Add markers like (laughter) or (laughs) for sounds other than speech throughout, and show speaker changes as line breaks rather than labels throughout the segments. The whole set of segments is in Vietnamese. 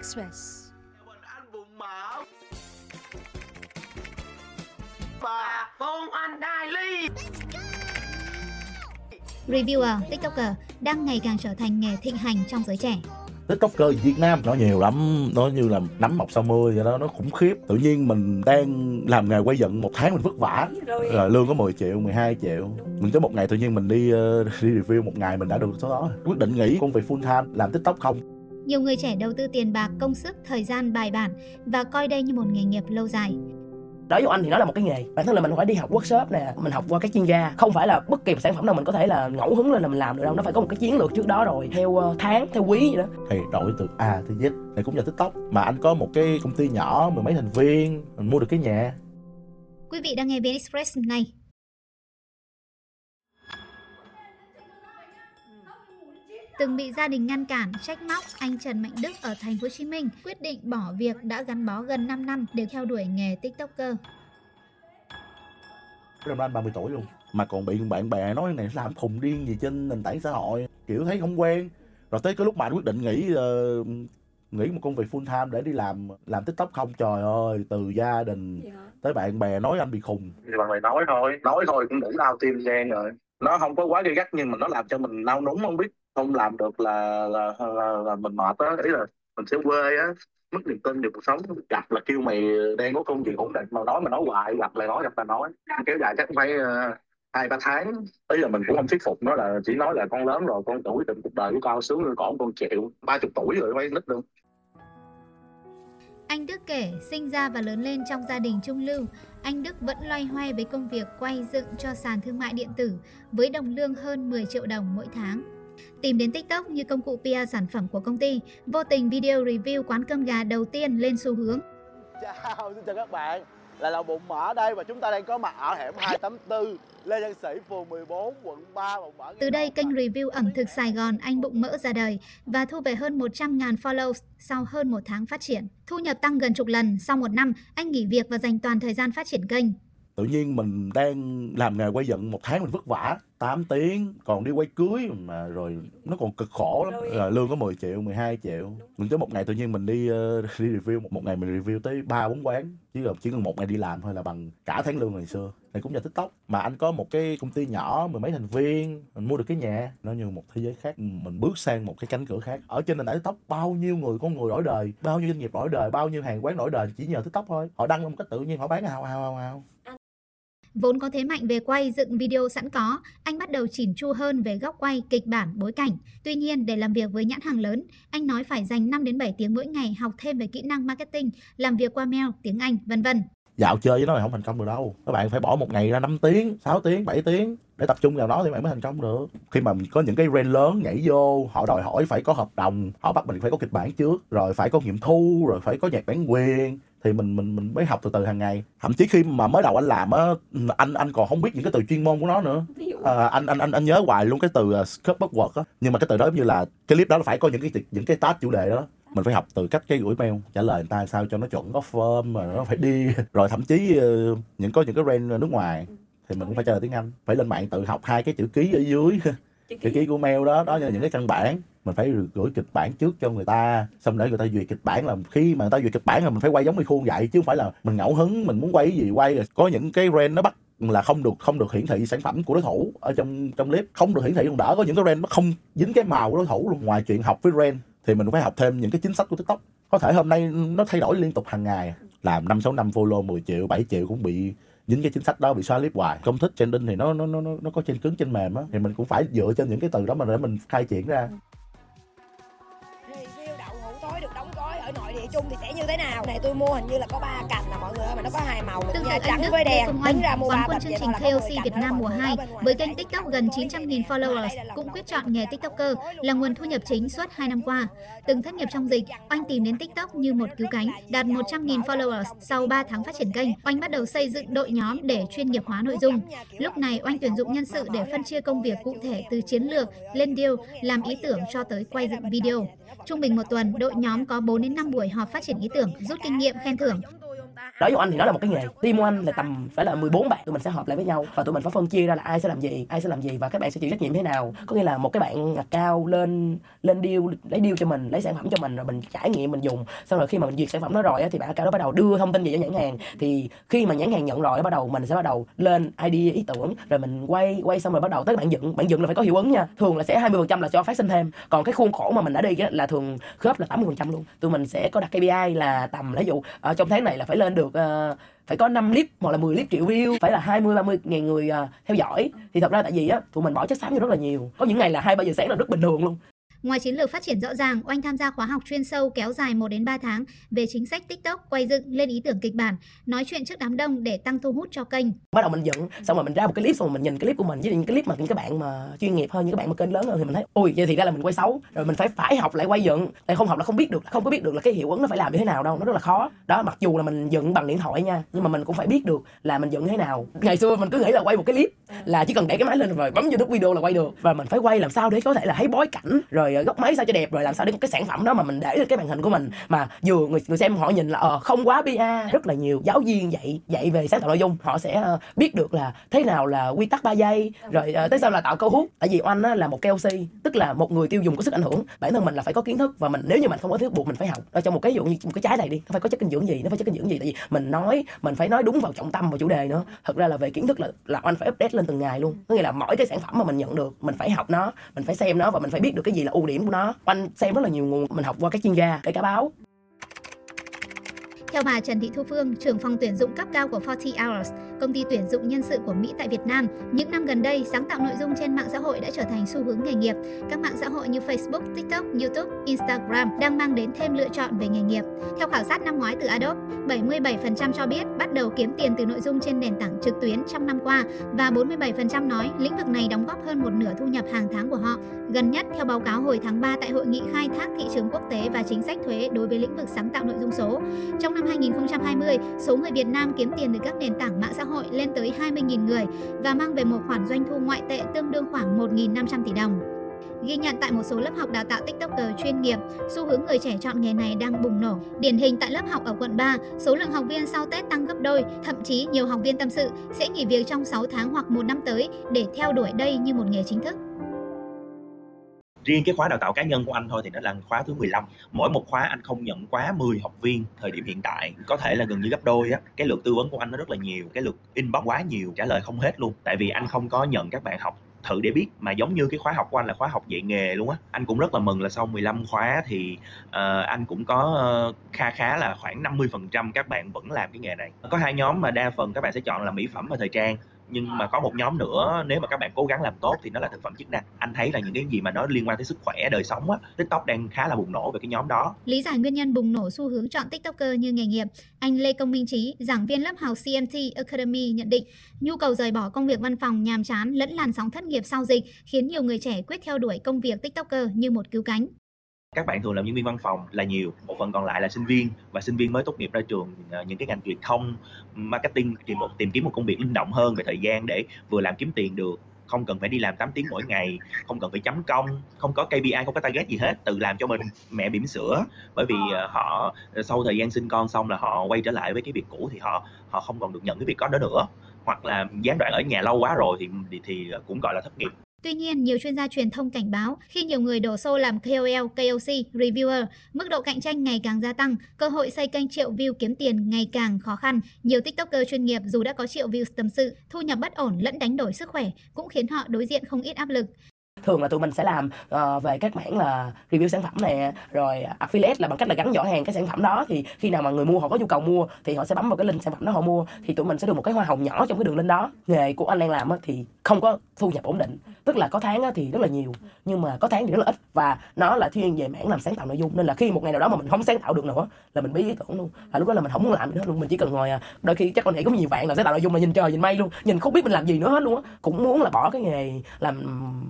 Express.
bụng bà con anh đai ly.
Reviewer, TikToker đang ngày càng trở thành nghề thịnh hành trong giới trẻ.
tiktoker Việt Nam nó nhiều lắm nó như là nấm mọc sau mưa vậy đó nó khủng khiếp. Tự nhiên mình đang làm nghề quay dựng một tháng mình vất vả. Rồi lương có 10 triệu 12 triệu. Mình có một ngày tự nhiên mình đi ờ, (laughs) đi review một ngày mình đã được số đó. Quyết định nghỉ công việc full time làm tiktok không
Nhiều người trẻ đầu tư tiền bạc, công sức, thời gian bài bản và coi đây như một nghề nghiệp lâu dài.
đối với anh thì nó là một cái nghề. Bản thân là mình phải đi học workshop nè mình học qua các chuyên gia. Không phải là bất kỳ một sản phẩm nào mình có thể là ngẫu hứng lên là mình làm được đâu. Nó phải có một cái chiến lược trước đó rồi theo ờ, tháng theo quý vậy đó.
Thì đổi từ A tới Z thì cũng nhờ tiktok. Mà anh có một cái công ty nhỏ mười mấy thành viên mình mua được cái nhà.
Quý vị đang nghe VN Express này. Từng bị gia đình ngăn cản, trách móc, anh Trần Mạnh Đức ở thành phố Hồ Chí Minh quyết định bỏ việc đã gắn bó gần 5 năm để theo đuổi nghề TikToker.
năm nay anh 30 tuổi luôn. Mà còn bị bạn bè nói này làm khùng điên gì trên nền tảng xã hội kiểu thấy không quen. Rồi tới cái lúc mà anh quyết định nghỉ ờ, nghỉ một công việc full time để đi làm làm tiktok không trời ơi từ gia đình tới bạn bè nói anh bị khùng.
Thì bằng lời nói thôi nói thôi cũng đủ đau tim gan rồi. Nó không có quá gay gắt nhưng mà nó làm cho mình nao núng không biết không làm được là là là, là mình mệt á. Ý là mình sẽ quê á mất niềm tin vào cuộc sống. Gặp là kêu mày đang có công việc ổn định mà nói mà nói hoài gặp lại nói gặp là nói. Kéo dài chắc phải ờ, hai ba tháng. Ý là mình cũng không thuyết phục nó là chỉ nói là con lớn rồi con tự quyết định cuộc đời của con xuống rồi còn con chịu. Ba chục tuổi rồi mấy nít luôn
Anh Đức kể sinh ra và lớn lên trong gia đình trung lưu, anh Đức vẫn loay hoay với công việc quay dựng cho sàn thương mại điện tử với đồng lương hơn 10 triệu đồng mỗi tháng. Tìm đến TikTok như công cụ PR sản phẩm của công ty, vô tình video review quán cơm gà đầu tiên lên xu hướng.
Chào, xin chào các bạn Là Lầu Bụng Mỡ đây và chúng ta đang có mặt ở hẻm 284 Lê Văn Sĩ, phường 14, quận 3 Bụng Mỡ
Từ đây kênh review ẩm thực Sài Gòn Anh Bụng Mỡ ra đời và thu về hơn 100.000 follows sau hơn một tháng phát triển. Thu nhập tăng gần chục lần, sau một năm anh nghỉ việc và dành toàn thời gian phát triển kênh.
tự nhiên mình đang làm nghề quay dựng một tháng mình vất vả 8 tiếng còn đi quay cưới mà rồi nó còn cực khổ lắm. Rồi. Lương có 10 triệu 12 triệu. Mình tới một ngày tự nhiên mình đi ờ, đi review một, một ngày mình review tới ba bốn quán. Chứ là chỉ cần một ngày đi làm thôi là bằng cả tháng lương ngày xưa. Này cũng nhờ tiktok. Mà anh có một cái công ty nhỏ mười mấy thành viên. Mình mua được cái nhà. Nó như một thế giới khác. Mình bước sang một cái cánh cửa khác. Ở trên nền tảng tiktok bao nhiêu người con người đổi đời bao nhiêu doanh nghiệp đổi đời bao nhiêu hàng quán đổi đời chỉ nhờ tiktok thôi. Họ đăng một cách tự nhiên họ bán hào hào hào hào
Vốn có thế mạnh về quay dựng video sẵn có, anh bắt đầu chỉn chu hơn về góc quay, kịch bản, bối cảnh. Tuy nhiên, để làm việc với nhãn hàng lớn, anh nói phải dành 5 đến 7 tiếng mỗi ngày học thêm về kỹ năng marketing, làm việc qua mail, tiếng Anh, vân vân.
dạo chơi với nó là không thành công được đâu các bạn phải bỏ một ngày ra 5 tiếng 6 tiếng 7 tiếng để tập trung vào nó thì bạn mới thành công được khi mà có những cái brand lớn nhảy vô họ đòi hỏi phải có hợp đồng họ bắt mình phải có kịch bản trước rồi phải có nghiệm thu rồi phải có nhạc bản quyền thì mình mình mình mới học từ từ hàng ngày. Thậm chí khi mà mới đầu anh làm á anh anh còn không biết những cái từ chuyên môn của nó nữa. À, anh anh anh anh nhớ hoài luôn cái từ uh, scope word á. Nhưng mà cái từ đó giống như là cái clip đó phải có những cái những cái tag chủ đề đó. Mình phải học từ cách cái gửi mail trả lời người ta sao cho nó chuẩn có form mà nó phải đi. (laughs) Rồi thậm chí ờ, những có những cái brand nước ngoài thì mình cũng phải trả lời tiếng anh. Phải lên mạng tự học hai cái chữ ký ở dưới chữ (laughs) ký của mail đó đó là những cái căn bản mình phải gửi kịch bản trước cho người ta, xong để người ta duyệt kịch bản là khi mà người ta duyệt kịch bản là mình phải quay giống như khuôn vậy, chứ không phải là mình ngẫu hứng, mình muốn quay cái gì quay rồi có những cái brand nó bắt là không được không được hiển thị sản phẩm của đối thủ ở trong trong clip. Không được hiển thị còn đỡ có những cái brand nó không dính cái màu của đối thủ luôn. Ngoài chuyện học với brand thì mình phải học thêm những cái chính sách của tiktok. Có thể hôm nay nó thay đổi liên tục hàng ngày, làm năm sáu năm follow 10 triệu 7 triệu cũng bị dính cái chính sách đó, bị xóa clip hoài. Công thức trending thì nó nó nó nó nó có trên cứng trên mềm á, thì mình cũng phải dựa trên những cái từ đó mà để mình khai triển ra.
Chung thì sẽ như thế nào này tôi mua hình như là có ba cành là mọi người ơi mà nó có hai màu
Tương tự
nha
anh
trắng
Đức
với đen tính ra mua ba
quân chương trình KOC
10
Việt Nam mùa
mọi người
2
ở bên ngoài
với kênh TikTok gần 900.000 followers cũng quyết chọn nghề TikToker là nguồn thu nhập chính suốt 2 năm qua. Từng thất nghiệp trong dịch, Oanh tìm đến TikTok như một cứu cánh, đạt 100.000 followers sau 3 tháng phát triển kênh. Oanh bắt đầu xây dựng đội nhóm để chuyên nghiệp hóa nội dung. Lúc này Oanh tuyển dụng nhân sự để phân chia công việc cụ thể từ chiến lược lên deal, làm ý tưởng cho tới quay dựng video. Trung bình một tuần, đội nhóm có 4 đến 5 buổi họp phát triển ý tưởng, rút kinh nghiệm khen thưởng.
Giống tôi không ta
đối với anh thì nó là một cái nghề. Team của anh là tầm phải là 14 bạn, tụi mình sẽ họp lại với nhau và tụi mình phải phân chia ra là ai sẽ làm gì, ai sẽ làm gì và các bạn sẽ chịu trách nhiệm thế nào. Có nghĩa là một cái bạn cao lên lên deal, lấy deal cho mình, lấy sản phẩm cho mình rồi mình trải nghiệm, mình dùng. Sau rồi khi mà mình duyệt sản phẩm đó rồi thì bạn cao đó bắt đầu đưa thông tin về cho nhãn hàng. Thì khi mà nhãn hàng nhận rồi bắt đầu mình sẽ bắt đầu lên idea, ý tưởng, rồi mình quay quay xong rồi bắt đầu tới bạn dựng. Bạn dựng là phải có hiệu ứng nha. Thường là sẽ 20% là cho phát sinh thêm. Còn cái khuôn khổ mà mình đã đi là thường khớp là 80% luôn. Tụi mình sẽ có đặt KPI là tầm, ví dụ ở trong tháng này là phải lên được được uh, phải có 5 clip hoặc là 10 clip triệu view phải là 20 30 ngàn người uh, theo dõi. Thì thật ra tại vì á tụi mình bỏ chất xám vô rất là nhiều. Có những ngày là hai ba giờ sáng là rất bình thường luôn.
Ngoài chiến lược phát triển rõ ràng, Oanh tham gia khóa học chuyên sâu kéo dài 1 đến 3 tháng về chính sách TikTok, quay dựng, lên ý tưởng kịch bản, nói chuyện trước đám đông để tăng thu hút cho kênh.
bắt đầu mình dựng xong rồi mình ra một cái clip xong rồi mình nhìn cái clip của mình với những cái clip mà những cái bạn mà chuyên nghiệp hơn những cái bạn mà kênh lớn hơn thì mình thấy ui vậy thì ra là mình quay xấu. Rồi mình phải phải học lại quay dựng. Tại không học là không biết được không có biết được là cái hiệu ứng nó phải làm như thế nào đâu nó rất là khó. Đó mặc dù là mình dựng bằng điện thoại nha nhưng mà mình cũng phải biết được là mình dựng thế nào. Ngày xưa mình cứ nghĩ là quay một cái clip là chỉ cần để cái máy lên rồi bấm vô nút video là quay được. Và mình phải quay làm sao để có thể là thấy bối cảnh rồi rồi ờ, góc máy sao cho đẹp rồi làm sao để cái sản phẩm đó mà mình để lên cái màn hình của mình. Mà vừa người người xem họ nhìn là ờ không quá bia rất là nhiều giáo viên dạy dạy về sáng tạo nội dung. Họ sẽ uh, biết được là thế nào là quy tắc 3 giây rồi ờ, uh, tới sau là tạo câu hút. Tại vì oanh á, là một KOC tức là một người tiêu dùng có sức ảnh hưởng. Bản thân mình là phải có kiến thức và mình nếu như mình không có kiến thức buộc mình phải học. Ở trong một cái dụ như một cái trái này đi nó phải có chất dinh dưỡng gì nó phải chất dinh dưỡng gì? Tại vì mình nói mình phải nói đúng vào trọng tâm vào chủ đề nữa. Thật ra là về kiến thức là là oanh phải update lên từng ngày luôn. Có nghĩa là mỗi cái sản phẩm mà mình nhận được mình phải học nó mình phải xem nó và mình phải biết được cái gì là ưu điểm của nó. Oanh xem rất là nhiều nguồn, mình học qua các chuyên gia kể cả báo.
Theo bà Trần Thị Thu Phương, trưởng phòng tuyển dụng cấp cao của 40 Hours, công ty tuyển dụng nhân sự của Mỹ tại Việt Nam, những năm gần đây, sáng tạo nội dung trên mạng xã hội đã trở thành xu hướng nghề nghiệp. Các mạng xã hội như Facebook, TikTok, YouTube, Instagram đang mang đến thêm lựa chọn về nghề nghiệp. Theo khảo sát năm ngoái từ Adobe, 77% cho biết bắt đầu kiếm tiền từ nội dung trên nền tảng trực tuyến trong năm qua và 47% nói lĩnh vực này đóng góp hơn một nửa thu nhập hàng tháng của họ. Gần nhất, theo báo cáo hồi tháng 3 tại hội nghị khai thác thị trường quốc tế và chính sách thuế đối với lĩnh vực sáng tạo nội dung số, trong năm năm 2020, số người Việt Nam kiếm tiền từ các nền tảng mạng xã hội lên tới 20.000 người và mang về một khoản doanh thu ngoại tệ tương đương khoảng 1.500 tỷ đồng. Ghi nhận tại một số lớp học đào tạo TikToker chuyên nghiệp, xu hướng người trẻ chọn nghề này đang bùng nổ. Điển hình tại lớp học ở quận 3, số lượng học viên sau Tết tăng gấp đôi, thậm chí nhiều học viên tâm sự sẽ nghỉ việc trong 6 tháng hoặc một năm tới để theo đuổi đây như một nghề chính thức
riêng cái khóa đào tạo cá nhân của anh thôi thì nó là khóa thứ 15 mỗi một khóa anh không nhận quá 10 học viên thời điểm hiện tại. Có thể là gần như gấp đôi á. Cái lượt tư vấn của anh nó rất là nhiều cái lượt inbox quá nhiều trả lời không hết luôn. Tại vì anh không có nhận các bạn học thử để biết mà giống như cái khóa học của anh là khóa học dạy nghề luôn á. Anh cũng rất là mừng là sau 15 khóa thì uh, anh cũng có uh, kha khá là khoảng 50% các bạn vẫn làm cái nghề này. Có hai nhóm mà đa phần các bạn sẽ chọn là mỹ phẩm và thời trang nhưng mà có một nhóm nữa nếu mà các bạn cố gắng làm tốt thì nó là thực phẩm chức năng anh thấy là những cái gì mà nó liên quan tới sức khỏe đời sống á tiktok đang khá là bùng nổ về cái nhóm đó
Lý giải nguyên nhân bùng nổ xu hướng chọn TikToker như nghề nghiệp, anh Lê Công Minh Trí, giảng viên lớp học CMT Academy nhận định, nhu cầu rời bỏ công việc văn phòng nhàm chán lẫn làn sóng thất nghiệp sau dịch khiến nhiều người trẻ quyết theo đuổi công việc TikToker như một cứu cánh
các bạn thường làm nhân viên văn phòng là nhiều một phần còn lại là sinh viên và sinh viên mới tốt nghiệp ra trường ờ, những cái ngành truyền thông marketing tìm một tìm kiếm một công việc linh động hơn về thời gian để vừa làm kiếm tiền được. Không cần phải đi làm 8 tiếng mỗi ngày không cần phải chấm công không có KPI không có target gì hết tự làm cho mình mẹ bỉm sữa. Bởi vì ờ, họ ờ, sau thời gian sinh con xong là họ quay trở lại với cái việc cũ thì họ họ không còn được nhận cái việc đó nữa. Hoặc là gián đoạn ở nhà lâu quá rồi thì, thì cũng gọi là thất nghiệp.
Tuy nhiên, nhiều chuyên gia truyền thông cảnh báo khi nhiều người đổ xô làm KOL, KOC, reviewer, mức độ cạnh tranh ngày càng gia tăng, cơ hội xây kênh triệu view kiếm tiền ngày càng khó khăn. Nhiều TikToker chuyên nghiệp dù đã có triệu views tâm sự, thu nhập bất ổn lẫn đánh đổi sức khỏe cũng khiến họ đối diện không ít áp lực
thường là tụi mình sẽ làm uh, về các mảng là review sản phẩm nè rồi affiliate là bằng cách là gắn giỏ hàng cái sản phẩm đó. Thì khi nào mà người mua họ có nhu cầu mua thì họ sẽ bấm vào cái link sản phẩm đó họ mua. Thì tụi mình sẽ được một cái hoa hồng nhỏ trong cái đường link đó. Nghề của anh đang làm thì không có thu nhập ổn định. Tức là có tháng thì rất là nhiều nhưng mà có tháng thì rất là ít. Và nó là thiên về mảng làm sáng tạo nội dung. Nên là khi một ngày nào đó mà mình không sáng tạo được nữa là mình bí ý tưởng luôn. Là lúc đó là mình không muốn làm nữa luôn. Mình chỉ cần ngồi à, đôi khi chắc con nghĩ có nhiều bạn là sáng tạo nội dung mà nhìn trời nhìn mây luôn. Nhìn không biết mình làm gì nữa hết luôn á. Cũng muốn là bỏ cái nghề làm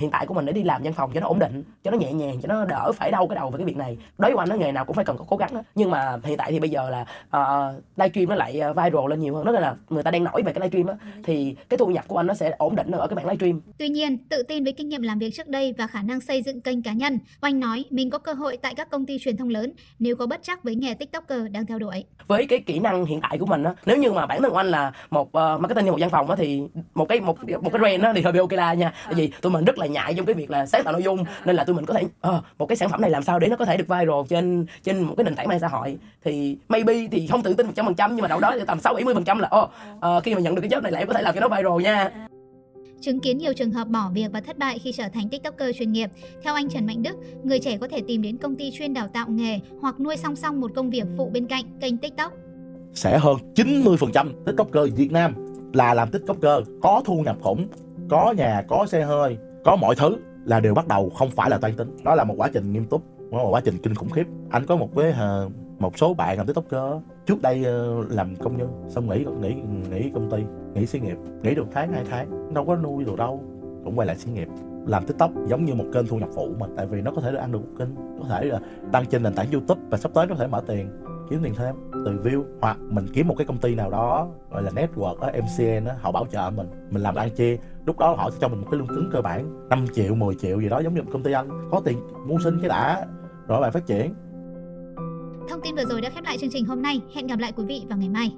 hiện tại của mình để đi làm văn phòng cho nó ổn định cho nó nhẹ nhàng cho nó đỡ phải đau cái đầu về cái việc này. Đối với anh nó nghề nào cũng phải cần có cố gắng đó. nhưng mà hiện tại thì bây giờ là uh, livestream nó lại ờ, viral lên nhiều hơn đó là người ta đang nổi về cái livestream á. Thì cái thu nhập của anh nó sẽ ổn định ở cái mảng livestream.
Tuy nhiên, tự tin với kinh nghiệm làm việc trước đây và khả năng xây dựng kênh cá nhân, Oanh nói mình có cơ hội tại các công ty truyền thông lớn nếu có bất chắc với nghề TikToker đang theo đuổi.
với cái kỹ năng hiện tại của mình á nếu như mà bản thân của anh là một uh, marketing như một văn phòng á thì một cái một một cái brand á thì hơi bị ok la nha. Tại vì tụi mình rất là ngại trong cái việc là sáng tạo nội dung. Nên là tụi mình có thể ờ, một cái sản phẩm này làm sao để nó có thể được viral trên trên một cái nền tảng mạng xã hội. Thì maybe thì không tự tin một trăm phần trăm nhưng mà đâu đó thì tầm sáu bảy mươi phần trăm là ô ờ, khi mà nhận được cái job này lại em có thể làm cái đó viral nha.
Chứng kiến nhiều trường hợp bỏ việc và thất bại khi trở thành TikToker chuyên nghiệp, theo anh Trần Mạnh Đức, người trẻ có thể tìm đến công ty chuyên đào tạo nghề hoặc nuôi song song một công việc phụ bên cạnh kênh TikTok.
sẽ hơn 90% tiktoker Việt Nam là làm tiktoker có thu nhập khủng có nhà có xe hơi có mọi thứ là đều bắt đầu không phải là toan tính. Đó là một quá trình nghiêm túc là một quá trình kinh khủng khiếp. Anh có một cái ờ, một số bạn làm tiktoker trước đây ờ, làm công nhân xong nghỉ nghỉ nghỉ công ty nghỉ xí nghiệp. Nghỉ được tháng hai tháng đâu có nuôi được đâu. Cũng quay lại xí nghiệp. Làm tiktok giống như một kênh thu nhập phụ mà tại vì nó có thể là ăn được một kênh. Có thể là đăng trên nền tảng youtube và sắp tới nó có thể mở tiền kiếm tiền thêm từ view. Hoặc mình kiếm một cái công ty nào đó gọi là network ở MCN đó, họ bảo trợ mình. Mình làm ăn chia lúc đó họ sẽ cho mình một cái lương cứng cơ bản 5 triệu 10 triệu gì đó, giống như một công ty anh có tiền mua sinh cái đã, rồi bạn phát triển
Thông tin vừa rồi đã khép lại chương trình hôm nay. Hẹn gặp lại quý vị vào ngày mai.